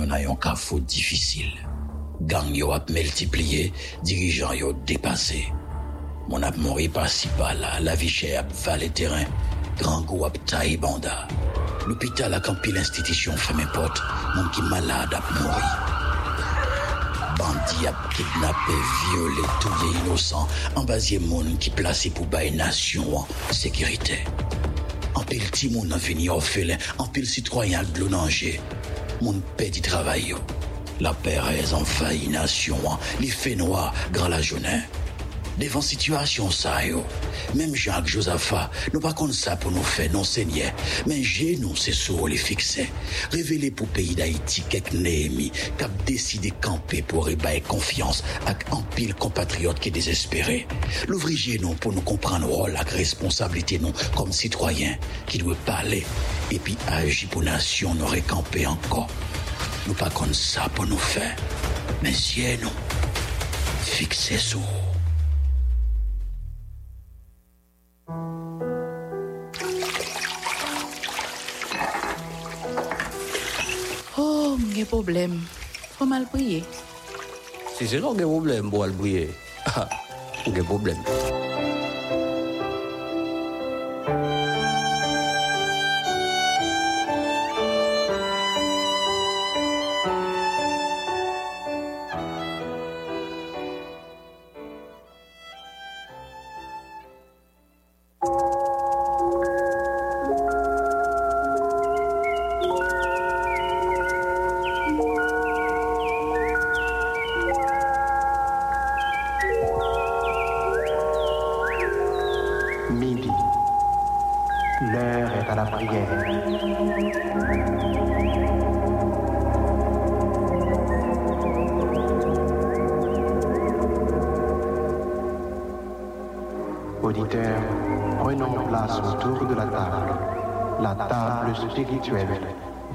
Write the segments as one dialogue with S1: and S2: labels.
S1: nous n'ayons qu'un faute difficile. Gang yo ap multiplié, dirigeants yo dépassé. Mon ap mori par si là, la vie chère ap terrain, grand go ap banda. L'hôpital a campé l'institution fermé porte, mon qui malade ap mori. Bandi ap kidnappé, violé, tout les innocents, embasier moun qui placé pour bailler nation en sécurité. En pile ti moun en vini orphelin, en pile citoyen de paix du travail. La Pérez envahit nation, hein. les faits noirs, Devant situation ça même Jacques Josaphat, nous pas comme ça pour nous faire non seigneur, mais j'ai nous c'est sur les fixer. Révéler pour pays d'Haïti quelques Néhémie, qui a décidé camper pour ébailler confiance avec un pile compatriote qui est désespéré. L'ouvrier nous pour nous comprendre rôle la responsabilité nous comme citoyens qui doit parler et puis agir pour nation nous récamper encore. Nous pas comme ça pour nous faire, mais
S2: problem. Fwa mal priye.
S3: Si se non gen problem pou al bouye, gen problem.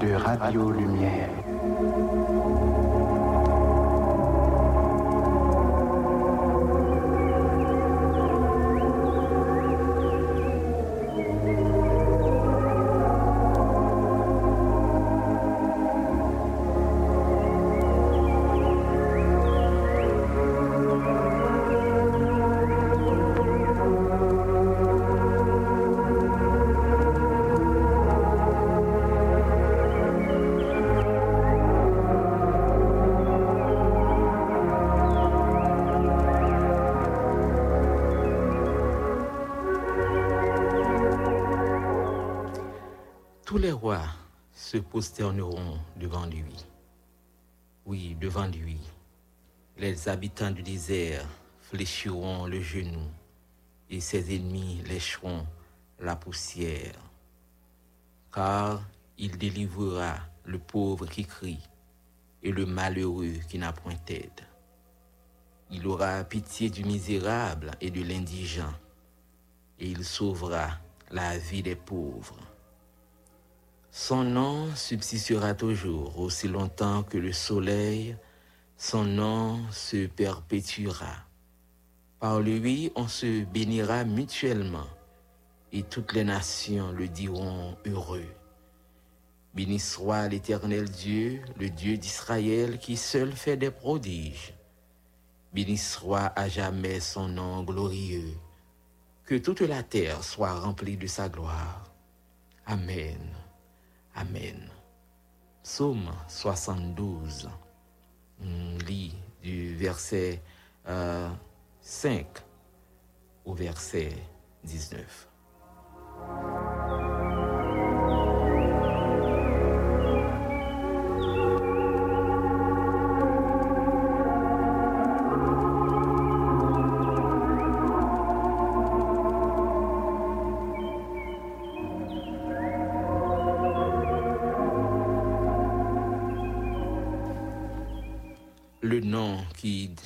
S4: De Radio Lumière.
S5: Se prosterneront devant lui? Oui, devant lui. Les habitants du désert fléchiront le genou et ses ennemis lécheront la poussière. Car il délivrera le pauvre qui crie et le malheureux qui n'a point d'aide. Il aura pitié du misérable et de l'indigent et il sauvera la vie des pauvres. Son nom subsistera toujours aussi longtemps que le soleil, son nom se perpétuera. Par lui, on se bénira mutuellement et toutes les nations le diront heureux. Béni soit l'Éternel Dieu, le Dieu d'Israël qui seul fait des prodiges. Béni soit à jamais son nom glorieux. Que toute la terre soit remplie de sa gloire. Amen. Amen. Psaume 72. On lit du verset euh, 5 au verset 19.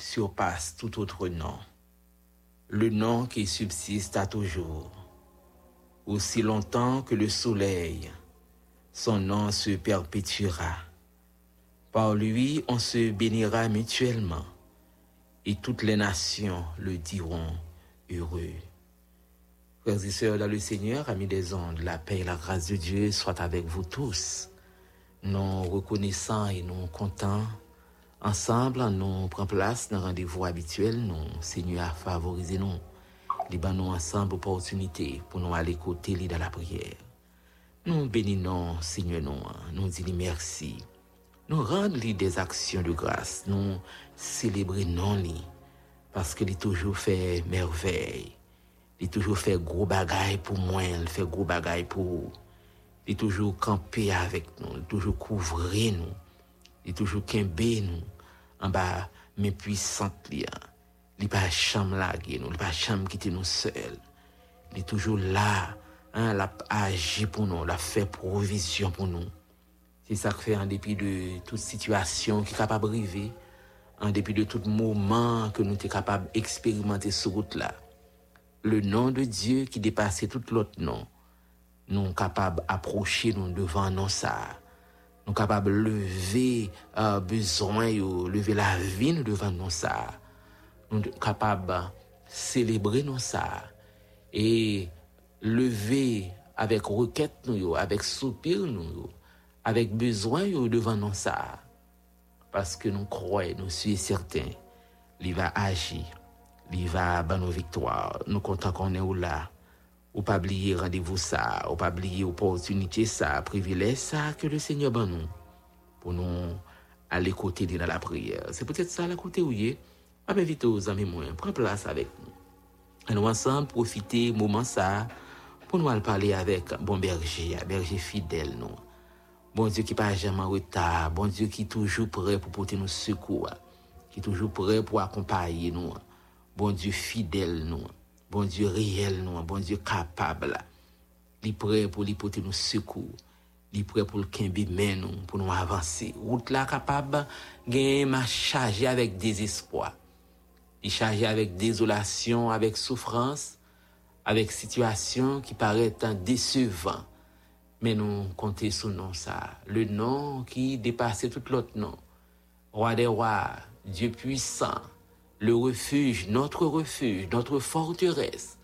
S5: Surpasse tout autre nom, le nom qui subsiste à toujours. Aussi longtemps que le soleil, son nom se perpétuera. Par lui, on se bénira mutuellement, et toutes les nations le diront heureux. Frères et sœurs dans le Seigneur, amis des ondes, la paix et la grâce de Dieu soient avec vous tous. Nous reconnaissants et nous contents. Ensemble, nous prenons place dans le rendez-vous habituel. Nous, Seigneur, à favoriser nous. nous ensemble opportunité pour nous aller côté dans la prière. Nous bénissons, Seigneur, nous, nous disons merci. Nous rendons des actions de grâce. Nous célébrons non parce qu'il toujours fait merveille. Il toujours fait gros bagaille pour moi, il fait gros pour. Il toujours campé avec nous, il toujours couvrir nous. Il toujours kembe nous en bas mais puissante li. Il pas chambre laguer nous, il pas chambre quitter nous seul. Il est toujours là, hein, l'a nous, l'a fait provision pour nous. C'est ça que fait en dépit de toute situation qui est capable de arriver, en dépit de tout moment que nous sommes capables d'expérimenter sur route là le nom de Dieu qui dépassait tout l'autre nom. Nous sommes capables d'approcher nous devant nous ça. Nous capables de lever euh, besoin, lever la vie devant nous ça. Nous capables célébrer nous ça. Et lever avec requête nous, avec soupir nous, avec besoin devant nous ça. Parce que nous croyons, nous sommes certains, il va agir il va ban nos victoires. Nous comptons qu'on est là. Ou pas oublier rendez-vous ça, ou pas oublier opportunité ça, privilège ça que le Seigneur ban nous pour nous aller côté dans la prière. C'est peut-être ça la côté où il est. Ah ben vite aux amis moi, prends place avec nous. Et nous ensemble profiter moment ça pour nous parler avec bon berger, berger fidèle nous. Bon Dieu qui pas jamais en retard, bon Dieu qui toujours prêt pour porter nous secours, qui toujours prêt pour accompagner nous bon Dieu fidèle nous, bon Dieu réel nous, bon Dieu capable. Il est prêt pour lui porter nous secours. Il est prêt pour le mais nous, pour nous avancer. Route là capable, ma chargé avec désespoir. Il chargé avec désolation, avec souffrance, avec situation qui paraît un décevant. Mais nous comptons sur nom ça, le nom qui dépassait tout l'autre nom. Roi des rois, Dieu puissant, le refuge, notre refuge, notre forteresse,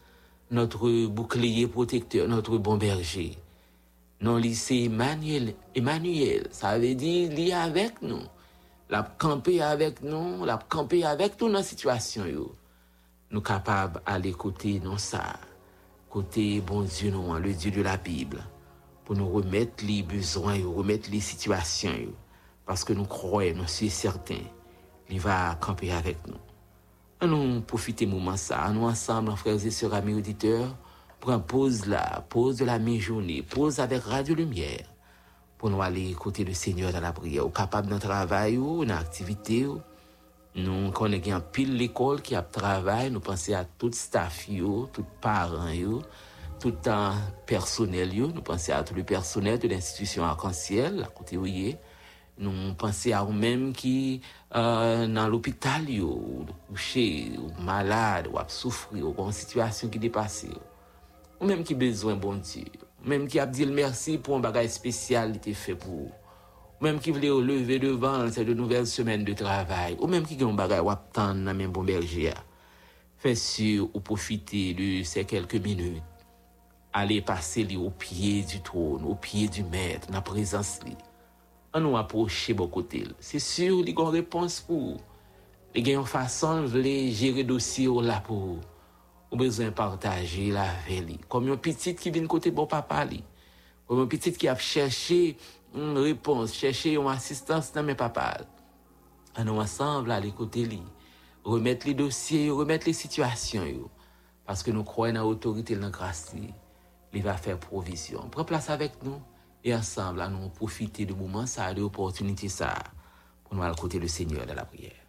S5: notre bouclier protecteur, notre bon berger. Non lycée Emmanuel, Emmanuel, ça veut dire lié avec nous. La camper avec nous, la camper avec nous dans la situation. Yo. Nous capables d'aller côté non ça, côté bon Dieu, non, le Dieu de la Bible, pour nous remettre les besoins, remettre les situations. parce que nous croyons, nous sommes certains, il va camper avec nous. Nous profiter moment ça, nous ensemble, frères et sœurs, amis auditeurs, pour pause là, pause de la mi-journée, pause avec Radio Lumière, pour nous aller écouter le Seigneur dans la prière, ou capable d'un travail ou une activité. Nous connaissons pile l'école qui a travail, nous pensons à tout staff, tout parents, tout le personnel, nous pensons à tout le personnel de l'institution arc-en-ciel, à côté où il est. Nou panse a ou menm ki uh, nan l'opital yo, ou che, ou malade, ou ap soufri, ou kon situasyon ki depase yo. Ou menm ki bezwen bon ti. Ou menm ki ap di l mersi pou an bagay spesyal li te fe pou. Ou menm ki vle ou leve devan se de nouvel semen de travay. Ou menm ki gen an bagay wap tan nan menm bon berje ya. Fè sur ou profite de se kelke minute. Ale pase li ou pie du tron, ou pie du met, nan prezans li. an nou aproche bo kote l. Se sur li gon repons pou, ou. li gen yon fason vle jere dosi ou la pou, ou Ou bezwen partaje la ve li. Kom yon pitit ki vin kote bo papa li, kom yon pitit ki ap chèche yon repons, chèche yon asistans nan men papa l. An nou asanv la li kote li, remet li dosye yo, remet li situasyon yo, paske nou kroy nan otorite l nan grasi, li va fè provisyon. Pre plas avèk nou, et ensemble, à nous profiter du moment, ça, de l'opportunité, ça, pour nous aller côté le Seigneur de la prière.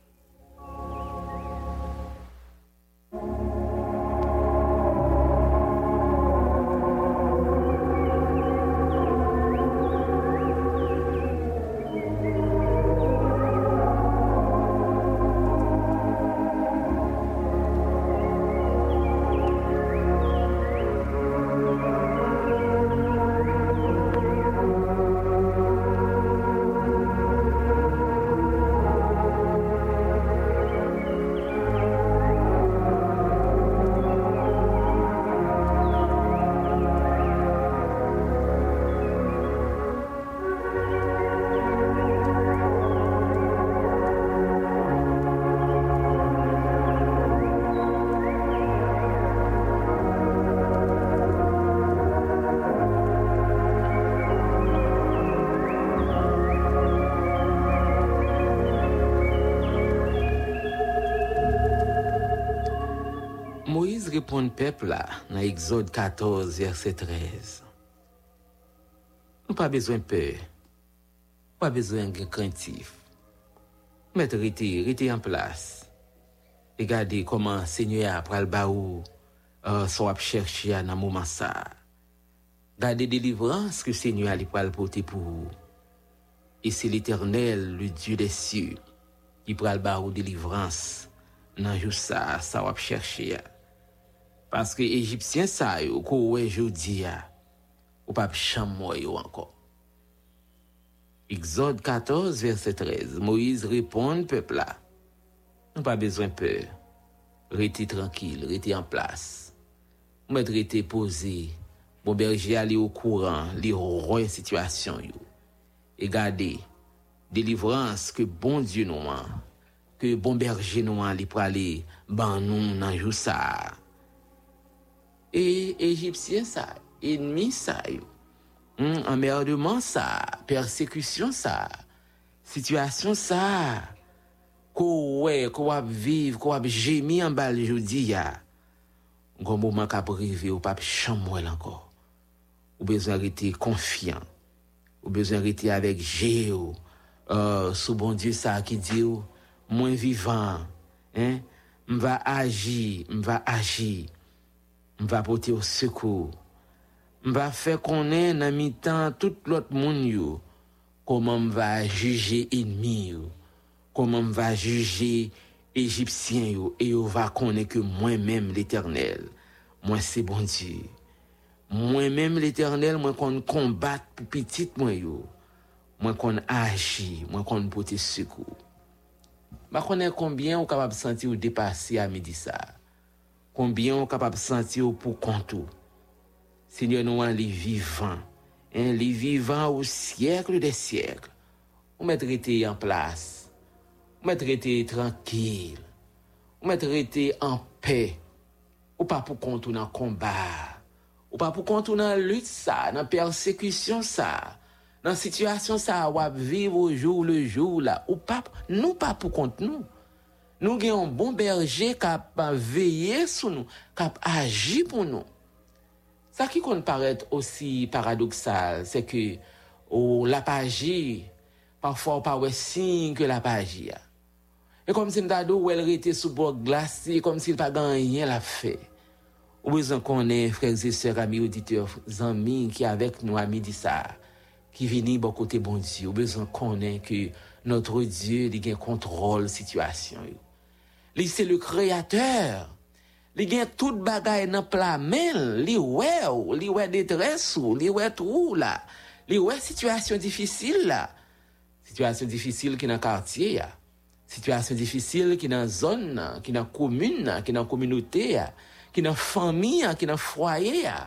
S5: Répondre peuple dans Exode 14 verset 13. Nous pas besoin de peur. Pas besoin de craintif. Mettre rete, rete en place. Regardez comment Seigneur a pral baou euh, so ap chercher à nan moment ça. Gardez délivrance que Seigneur a pral porter pour vous. Et c'est l'Éternel, le Dieu des cieux, qui pral baou délivrance jou ça, ça wap chercher. Paske Egipsyen sa yo kou we jodi ya, ou pap chanm mwen yo ankon. Exode 14, verset 13, Moïse repon pepla, nou pa bezwen pe, rete tranquil, rete an plas, mwen rete pose, mwen berje ale ou kouran, bon li roye situasyon yo. E gade, delivrans ke bon Diyo nou an, ke bon berje nou an li prale ban nou nan jou sa a. E Egipsyen sa, enmi sa yo, hmm, emmerdeman sa, persekusyon sa, sitwasyon sa, ko we, ko wap viv, ko wap jemi an bal jodi ya, goun mouman ka prive ou pap chanmwen anko. Ou bezon rete konfyan, ou bezon rete avek je ou, euh, sou bon die sa ki di ou, mwen vivan, mwa aji, mwa aji, Mpa pote yo sekou. Mpa fe konen nan mi tan tout lot moun yo. Koman mpa juje enmi yo. Koman mpa juje egipsyen yo. E yo va konen ke mwen menm l'Eternel. Mwen se bon di. Mwen menm l'Eternel mwen kon kombat pou pitit mwen yo. Mwen kon aji. Mwen kon pote sekou. Mpa konen konbyen ou kapab santi ou depase a midi sa. konbyen ou kapap santi ou pou kontou. Senyor nou an li vivan, an li vivan ou siyekle de siyekle. Ou mè trete en plas, ou mè trete tranquil, ou mè trete en pe, ou pa pou kontou nan kombat, ou pa pou kontou nan lut sa, nan persekisyon sa, nan situasyon sa wap viv ou jou le jou la, ou pa, nou pa pou kontou nou. nou gen yon bon berje kap veye sou nou, kap aji pou nou. Sa ki kon paret osi paradoksal, se ke ou la pa aji, pafwa ou pa we sin ke la pa aji ya. E kom si mdado ou el rete sou bo glasi, e kom si l pa ganyen la fe. Ou bezan konen frekze ser ami auditeur zanmi ki avek nou ami di sa, ki vini bo kote bon, bon di. Ou bezan konen ke notre Diyo li gen kontrol situasyon yo. Li se le kreator. Li gen tout bagay nan plamen. Li we ou. Li we detres ou. Li we trou la. Li we situasyon difisil la. Situasyon difisil ki nan kartye ya. Situasyon difisil ki nan zon nan. Ki nan komoun nan. Ki nan kominote ya. Ki nan fami ya. Ki nan fwaye ya.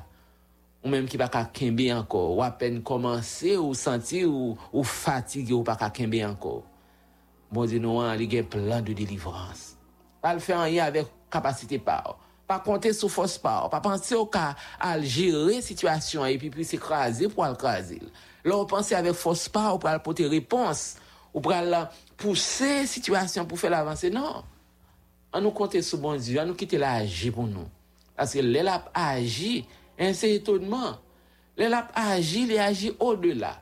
S5: Ou menm ki pa ka kembe anko. Ou apen komanse ou santi ou, ou fatige ou pa ka kembe anko. Bon di nou an li gen plan de delivrans. al fè an yè avèk kapasite pa ou. pa konte sou fos pa ou, pa panse ou ka al jere situasyon epi pi se krasi pou al krasi. Lò ou panse avek fos pa ou pral pote repons, ou pral pousse situasyon pou fè l'avanse. Non, an nou konte sou bon di, an nou kite la aji pou nou. Aske lè la aji, en se etonman, lè la aji, lè aji o de la.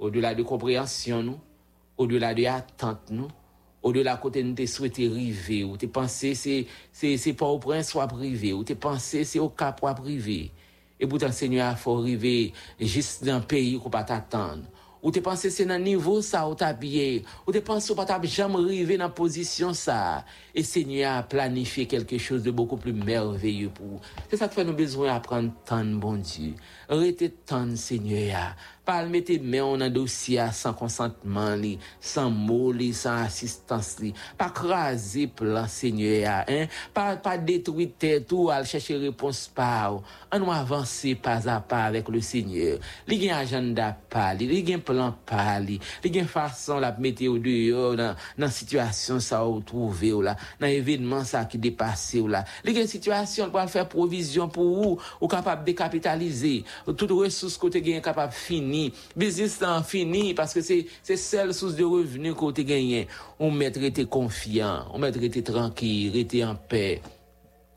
S5: O de la de komprehansyon nou, o de la de atente nou, au-delà côté nous te souhaité river. Ou te pensé c'est c'est c'est pas au prince soit privé. Ou te pensé c'est au cap pour privé. Et pourtant Seigneur faut arriver juste dans pays qu'on pas t'attendre. Ou te pensé c'est dans niveau ça ou t'habillé ou te pensé ou pas jamais arrivé dans position ça. Et Seigneur a planifié quelque chose de beaucoup plus merveilleux pour c'est ça que fait nous besoin apprendre tant bon Dieu. Rester tant Seigneur Pal mette men nan dosya san konsantman li, san mou li, san asistans li. Pa krasi plan senye ya, hein? pa, pa detwi tet ou al chèche repons pa ou. An nou avanse pas a pa avèk le senye. Li gen ajanda pa li, li gen plan pa li, li gen fason la mette ou deyo nan, nan situasyon sa ou trouve ou la, nan evidman sa ki depase ou la. Li gen situasyon pou al fè provision pou ou, ou kapab dekapitalize, tout resous kote gen kapab fini, fini, business là fini parce que c'est seule source de revenus qu'on gagné. On mettre était confiant, on mettre était tranquille, était en paix.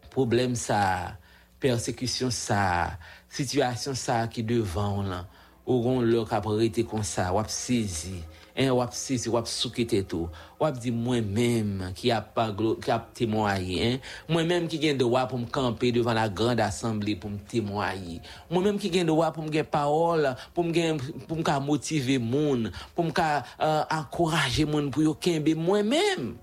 S5: problème ça, persécution ça, situation ça qui devant là, auront leur capacité comme ça, wap saisi, en wap sisi, wap soukite tou, wap di mwen menm ki ap, ap temoye, mwen menm ki gen de wap pou m kampe devan la grand asambli pou m temoye, mwen menm ki gen de wap pou m gen paol, pou m gen, pou m ka motive moun, pou m ka uh, ankoraje moun pou yo kenbe mwen menm.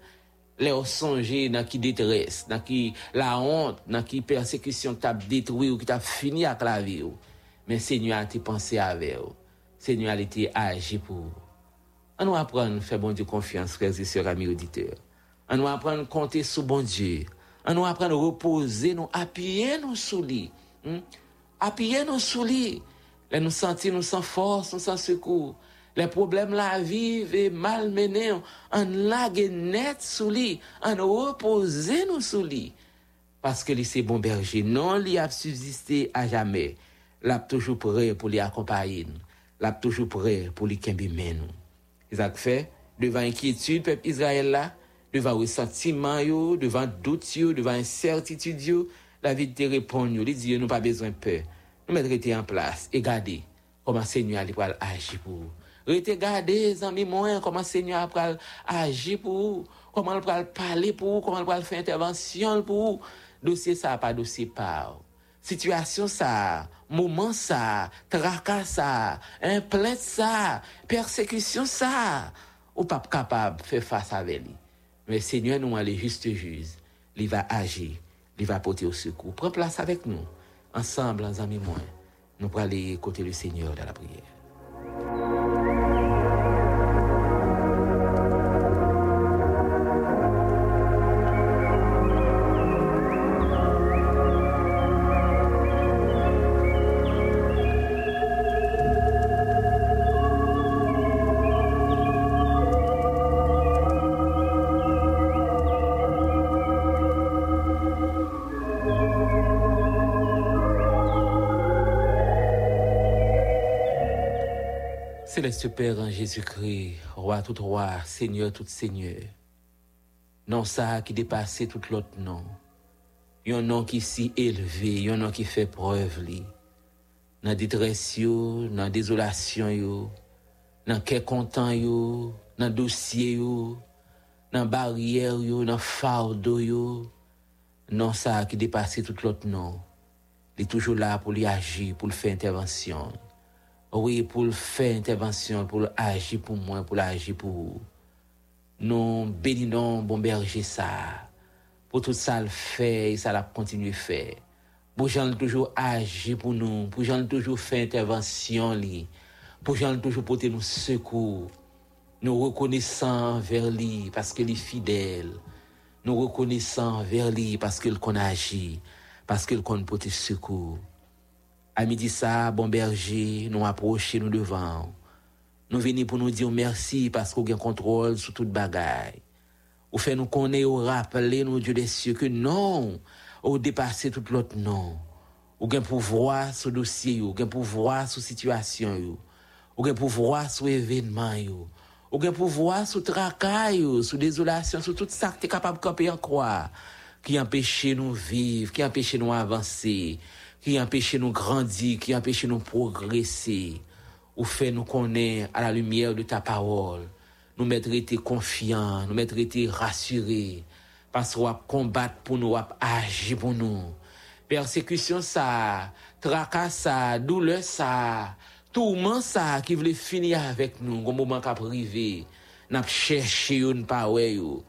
S5: Le ou sonje nan ki detres, nan ki la hont, nan ki persekisyon ki tap detwe ou ki tap fini ak la vi ou. Men se nyo a te panse ave ou. Se nyo a li te aje pou ou. On nous apprendre à faire bon Dieu confiance, frères et sœurs, amis auditeurs. On nous apprendre à compter sur bon Dieu. On nous apprendre à reposer, nous appuyer nous sous lui. Hmm? Appuyer nous sous lui. Nous sentir nous sans force, nous sans secours. Les problèmes la vivent et malmenés, on lague net sous lui. On reposer nous sous lui. Parce que lui, c'est bon berger. Non, lui a subsisté à jamais. L'a toujours prêt pour les accompagner. L'a toujours prêt pour les kembe nous. Fait, devant inquiétude, peuple Israël là, devant ressentiment yo, devant doute yo, devant incertitude yo, la vie te répond il dit nous pas besoin de peur. Nous rester en place et garder comment Seigneur ali pral agir pour vous. Rete garder amis moi comment Seigneur pral agir pour vous, comment il pral parler pour vous, comment il pral faire intervention pour vous. Dossier ça pas dossier pas. Situation ça, moment ça, tracas ça, plainte ça, persécution ça, ou pas capable de faire face avec lui. Mais Seigneur nous est juste juge, il va agir, il va porter au secours. Prends place avec nous, ensemble, en amis moi, nous pour aller écouter le Seigneur dans la prière. Père en Jésus-Christ, roi tout roi, Seigneur tout Seigneur. Non ça qui dépasse tout l'autre nom. Un nom qui si élevé, un nom qui fait preuve li. Dans détresse yo, dans désolation yo, dans quel content yo, dans dossier yo, dans barrière yo, dans fardeau. Non ça qui dépasse tout l'autre nom. Il est toujours là pour lui agir, pour faire intervention. Oui, pour faire intervention, pour agir pour moi, pour agir pour vous. Nous bénissons bon berger ça. Pour tout ça le fait, et ça l'a continué faire. Pour Jean toujours agir pour nous, pour Jean toujours faire intervention li. Pour Jean toujours porter nous secours. Nous reconnaissons vers lui parce qu'il est fidèle. Nous reconnaissons vers lui parce qu'il qu'on agit, parce qu'il qu'on porter secours. À midi ça, bon berger, nous approcher nous devant. Nous venons pour nous dire merci parce qu'on a contrôle sur toute bagaille. Ou fait nous connaître, ou rappeler, nous Dieu des cieux, que non, ou dépasser tout l'autre non. Ou gain pouvoir sur dossier, ou gain pouvoir sur situation, yo. ou gain pouvoir sur événement, yo. ou gain pouvoir sur yo, sur désolation, sur tout ça que tu es capable de camper en croire, qui empêche nous vivre, qui empêche nous avancer. Qui empêche nous grandir, qui empêche nous progresser, ou fait nous connaître à la lumière de ta parole, nous mettre été confiants, nous mettre été rassurés, parce qu'on combattre pour nous, on agir pour nous. Persécution ça, tracas ça, douleur ça, tourment ça qui voulait finir avec nous, au moment qu'a privé, n'a cherché une yo.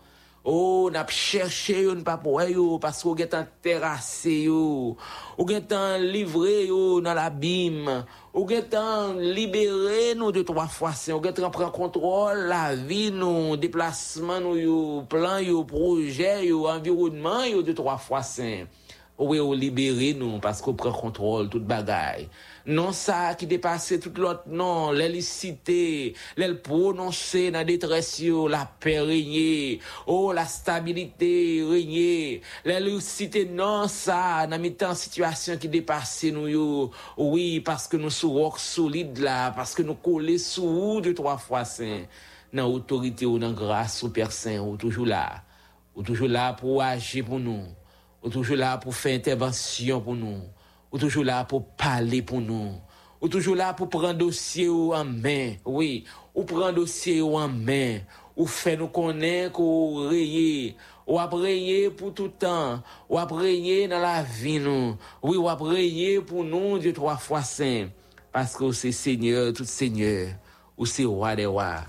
S5: Oh, nap chershe yo, npa pouwe yo, paske ou gen tan terase yo, ou gen tan livre yo nan l'abim, ou gen tan libere nou de troa fwasen, ou gen tan pren kontrol la vi nou, deplasman nou yo, plan yo, proje yo, environman yo de troa fwasen. Ou we ou libere nou, paske ou pren kontrol tout bagay. non sa ki depase tout lot non, lèl isite, lèl prononse nan detresyo, la pe renyè, o oh, la stabilite renyè, lèl isite non sa nan mitan situasyon ki depase nou yo, oui, paske nou sou wok solide la, paske nou kole sou ou de 3 fwa sen, nan otorite ou nan grase ou persen, ou toujou la, ou toujou la pou waje pou nou, ou toujou la pou fè intervensyon pou nou, Ou toujours là pour parler pour nous. Ou toujours là pour prendre dossier en main. Oui. Ou prendre dossier en main. Ou faire nous connaître ou rayer. Ou prier pour tout temps. Ou prier dans la vie nous. Oui, ou prier pour nous, Dieu trois fois saint. Parce que c'est Seigneur, tout Seigneur. Ou c'est roi des rois.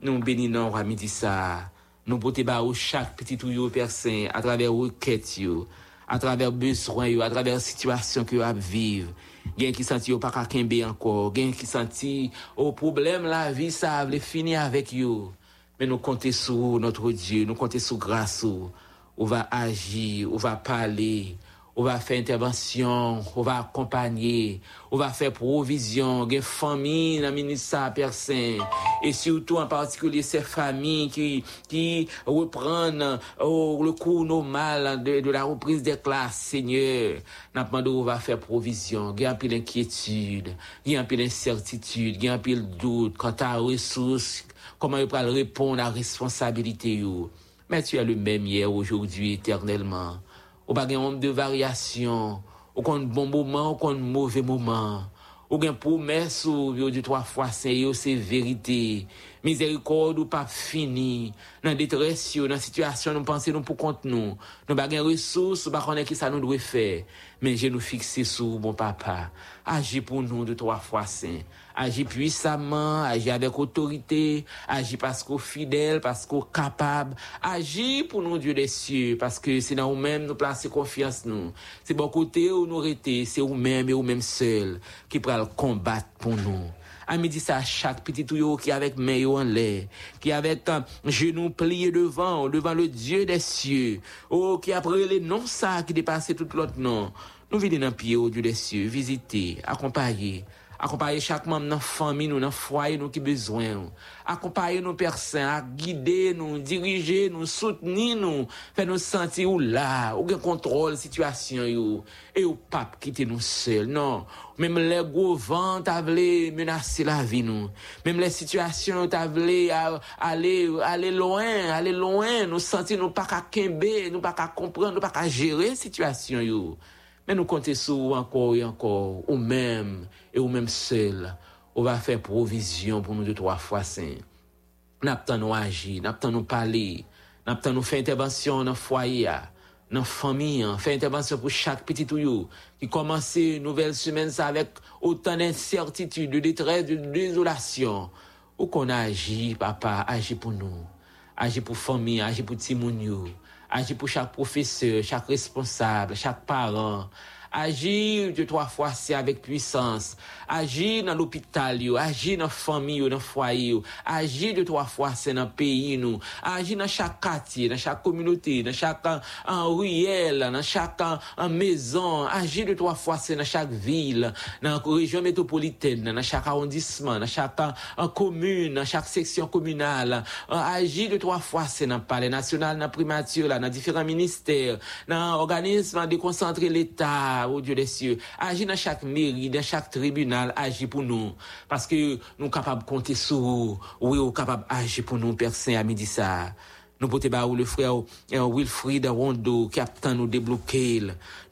S5: Nous bénissons roi midi ça. Nous ou chaque petit ou Père Saint à travers requête yo, a travers besoin yo, a travers situation que yo ap vive. Gen ki santi yo pa ka kenbe anko, gen ki santi o problem la vi sa vle fini avek yo. Men nou konte sou notre Dieu, nou konte sou grâce ou, ou va agir, ou va parler, on va faire intervention, on va accompagner, on va faire provision, des familles dans le ministère Saint, et surtout en particulier ces familles qui, qui reprennent oh, le cours normal de, de, la reprise des classes, Seigneur. On va faire provision, il y a un peu d'inquiétude, il y a un peu d'incertitude, il y a un peu de doute quant à ressources, comment il peut répondre à la responsabilité. Mais tu es le même hier, aujourd'hui, éternellement Ou pa gen ombe de varyasyon, ou kon bon mouman, ou kon mouve mouman. Ou gen promes ou yo di 3 fwa se yo se verite. Mizerikod ou pa fini. Nan detres yo, nan situasyon nou panse nou pou kont nou. Nou ba gen resous ou ba konen ki sa nou dwe fe. Men je nou fikse sou bon papa. Aji pou nou de 3 fwa se. Agis puissamment, agis avec autorité, agis parce qu'on fidèle, parce qu'on capable. Agis pour nous, Dieu des cieux, parce que c'est dans nous-mêmes nous placer confiance nous. C'est bon côté où nous rester, c'est nous-mêmes et nous-mêmes seuls qui pourront combattre pour nous. À midi, ça, chaque petit tuyau qui avec main en l'air, qui avec un genou plié devant, devant le Dieu des cieux, oh, qui après les noms ça qui dépassait tout l'autre nom. Nous venons dans pied au Dieu des cieux, visiter, accompagner, Akompaye chak mam nan fami nou, nan fwaye nou ki bezwen nou. Akompaye nou persen, ak guide nou, dirije nou, souteni nou, fè nou senti ou la, ou gen kontrol situasyon yo. E ou pap kite nou sel, non. Mem le gouvan ta vle menase la vi nou. Mem le situasyon ta vle ale, ale loen, ale loen, nou senti nou pa ka kembe, nou pa ka kompren, nou pa ka jere situasyon yo. Men nou konte sou ankor e ankor, ou mem, e ou mem sel, ou va fe provizyon pou nou de 3 fwa sen. Nap tan nou aji, nap tan nou pale, nap tan nou fe intervensyon nan fwaye a, nan fami an, fe intervensyon pou chak piti tou yo, ki komanse nouvel semen sa avek otan d'incertitude, de detresse, de desolasyon, ou kon aji, papa, aji pou nou, aji pou fami, aji pou timoun yo, agir pour chaque professeur, chaque responsable, chaque parent, Aji de to a fwa se avèk pwisans. Aji nan l'opital yo, aji nan fami yo, nan fwaye yo. Aji de to a fwa se nan peyi nou. Aji nan chak kati, nan chak kominote, nan chak an, an ruyel, nan chak an, an mezon. Aji de to a fwa se nan chak vil, nan rejon metropoliten, nan chak arrondisman, nan chak an, an komune, nan chak seksyon komunal. Aji de to a fwa se nan pale nasyonal, nan primatur, nan diferan minister, nan organisman de konsantre l'Etat, au Dieu des cieux. Agis dans chaque mairie, dans chaque tribunal, agis pour nous. Parce que nous sommes capables de compter sur vous. Oui, nous sommes capables d'agir pour nous, Père Saint, à midi ça. Nous pouvons ba le frère euh, Wilfried Rondo tant nous débloquer.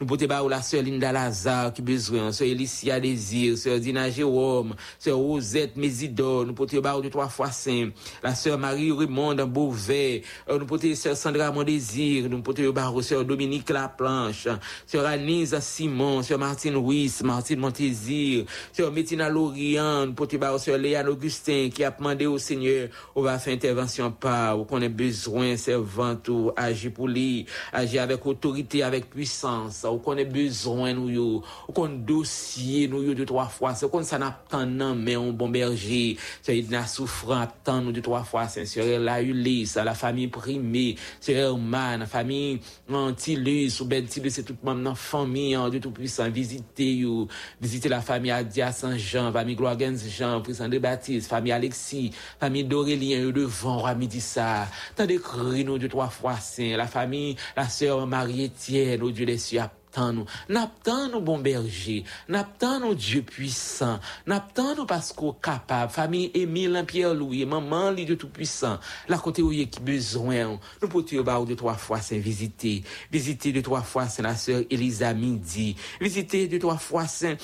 S5: Nous pouvons ba la sœur Linda Lazare qui besoin, sœur Elicia Désir, sœur Dina Jérôme, sœur Rosette Mésidor, nous pouvons ba de trois fois saint. La sœur Marie Raymond Beauvais, euh, nous pouvons sœur Sandra Mondésir, nous pouvons ba sœur Dominique Laplanche, sœur Anise Simon, sœur Martine Ruiz, Martine Montésir, sœur Métina Lorient, nous pouvons ba sœur Léa Augustin qui a demandé au Seigneur, on va faire intervention par, qu'on ait besoin mwen servant ou aji pou li, aji avèk otorite, avèk pwisans, ou konè bezwen nou yo, ou konè dosye nou yo 2-3 fwa, se konè san ap tan nan men ou bon berje, se yid nan soufran ap tan nou 2-3 fwa, se yore la ulis, la fami primi, se yore man, la fami antilus, ou ben tilus, se tout mam nan fami, an de tout pwisan, vizite yo, vizite la fami Adia Saint-Jean, fami Gloagans Jean, pwisan de Baptiste, fami Alexis, fami Dorelien, yo devan, wami di sa, tan de kre, nous de trois fois saint, la famille, la sœur Marie-Étienne, au Dieu des cieux, naptan nou. Naptan nou bon berger. Naptan nou Dieu puissant. Naptan nou pasko kapab. Famille Émile Pierre-Louis, maman li Dieu tout puissant. La kote ou ye ki bezwen. Nou pote yo ba ou de trois fois saint visiter. Visiter de trois fois saint la sœur Elisa Midi. Visiter de trois fois saint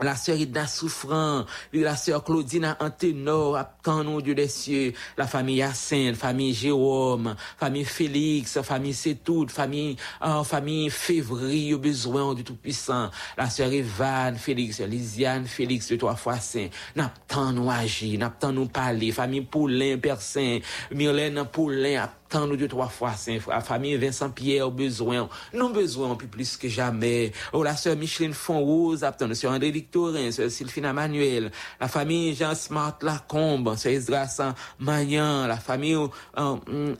S5: la sœur Ida Souffrant, la sœur Claudine Antenor, attend nous Dieu des cieux, la famille Yacine, famille Jérôme, famille Félix, famille Sétout, famille, euh, famille Février, au besoin du Tout-Puissant, la sœur Evan, Félix, Lisiane, Félix, de trois fois saint, n'attend nous agir, n'attend nous parler, famille Poulain, Père Saint, Myrlène Poulain, tant nous deux, trois fois, saint la famille Vincent Pierre, besoin, nous besoin plus que jamais. Oh, la sœur Micheline Fonrose, attends, sœur André Victorin, sœur Sylphine Manuel, la famille Jean Smart Lacombe, sœur Esdras Magnan, la famille, euh, euh,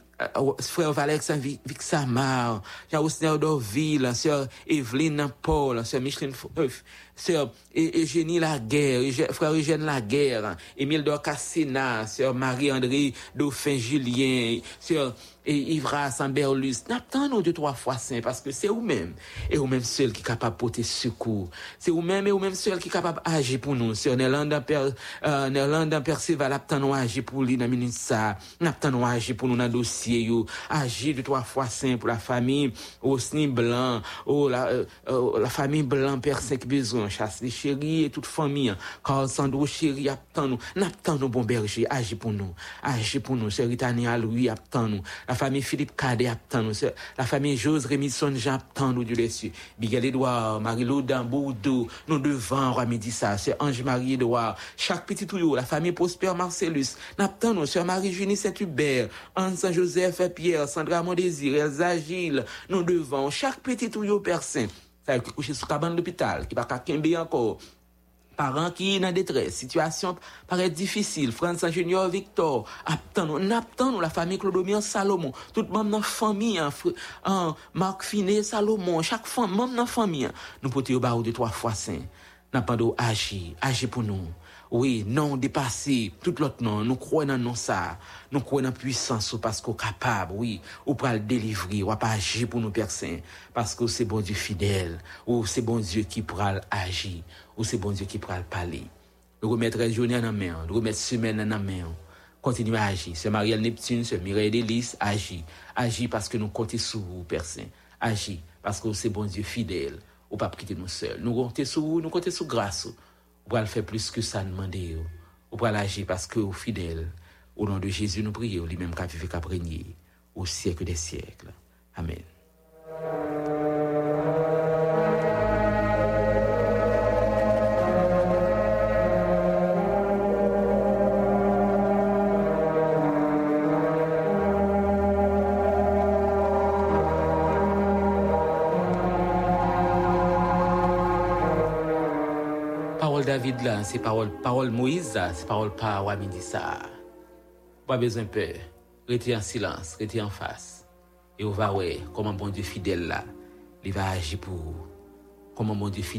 S5: frère Valex Vixamar, Jean-Ousner Dorville, sœur Evelyne Paul, sœur Micheline, sœur Eugénie Laguerre, frère Eugène Laguerre, Émile Dorcassina, sœur Marie-André Dauphin-Julien, sœur et E Ivra Samberlus, nap tan nou 2-3 fwa sen, paske se ou men, e ou men sel ki kapab pote sukou, se ou men, e ou men sel ki kapab aji pou nou, se ou Nerlandan per, uh, Perseval, nap tan nou aji pou li nan minisa, nap tan nou aji pou nou nan dosye yo, aji 2-3 fwa sen pou la fami, ou sni blan, ou la, euh, euh la fami blan persek bezon, chas li cheri, et tout fami, kal sandou cheri, ap tan nou, nap tan nou bon berje, aji pou nou, aji pou nou, cheri tani alwi, ap tan nou, la famille Philippe Cadet attend nous. La famille Jose Rémisson Jean attend nous, les cieux. Miguel Edouard, Marie-Lou Boudou, nous devant ça. c'est Ange-Marie Edouard. Chaque petit tuyau, la famille Prosper Marcellus, n'attend nous, sœur Marie-Junie Saint-Hubert, Anne Saint-Joseph Pierre, Sandra Mondésir, Elsa Gilles, nous devant chaque petit tuyau persin. Ça qui couche sous cabane d'hôpital, qui va qu'à encore parents qui dans détresse, situation paraît difficile, France Ingénieur Victor, attend nous, la famille Clodomir Salomon, tout dans la famille, hein, hein, Marc Finet Salomon, chaque femme, même dans la famille, hein. nous pouvons dire de trois fois saint, n'a pas agir, agir pour nous. Oui, non dépasser tout l'autre non. Nous croyons non ça. Nous croyons la puissance parce qu'on est capable, oui. Ou pour le délivrer, ou pas agir pour nous personnes. Parce que c'est bon Dieu fidèle. Ou c'est bon Dieu qui pourra agir. Ou c'est bon Dieu qui pourra parler. Nous remettre la journée la main. Nous remettre semaine la main. Continuez à agir. C'est Marielle Neptune, c'est Mireille Delis, agis. Agis parce que nous comptons sur vous, personne. Agis parce que c'est bon Dieu fidèle. Ou pas quitter nous seuls. Nous comptons sur vous, nous comptons sur grâce. Ou le faire plus que ça demander. Ou pour l'agir parce que vous fidèle. Au nom de Jésus, nous prions, lui-même qui a vécu, qui au siècle des siècles. Amen. David là, c'est parole, parole Moïse c'est parole pas Wamidi ça. Pas besoin de peur. Restez en silence, restez en face. Et on va voir comment bon Dieu fidèle là, il va agir pour vous. Comment bon Dieu fidèle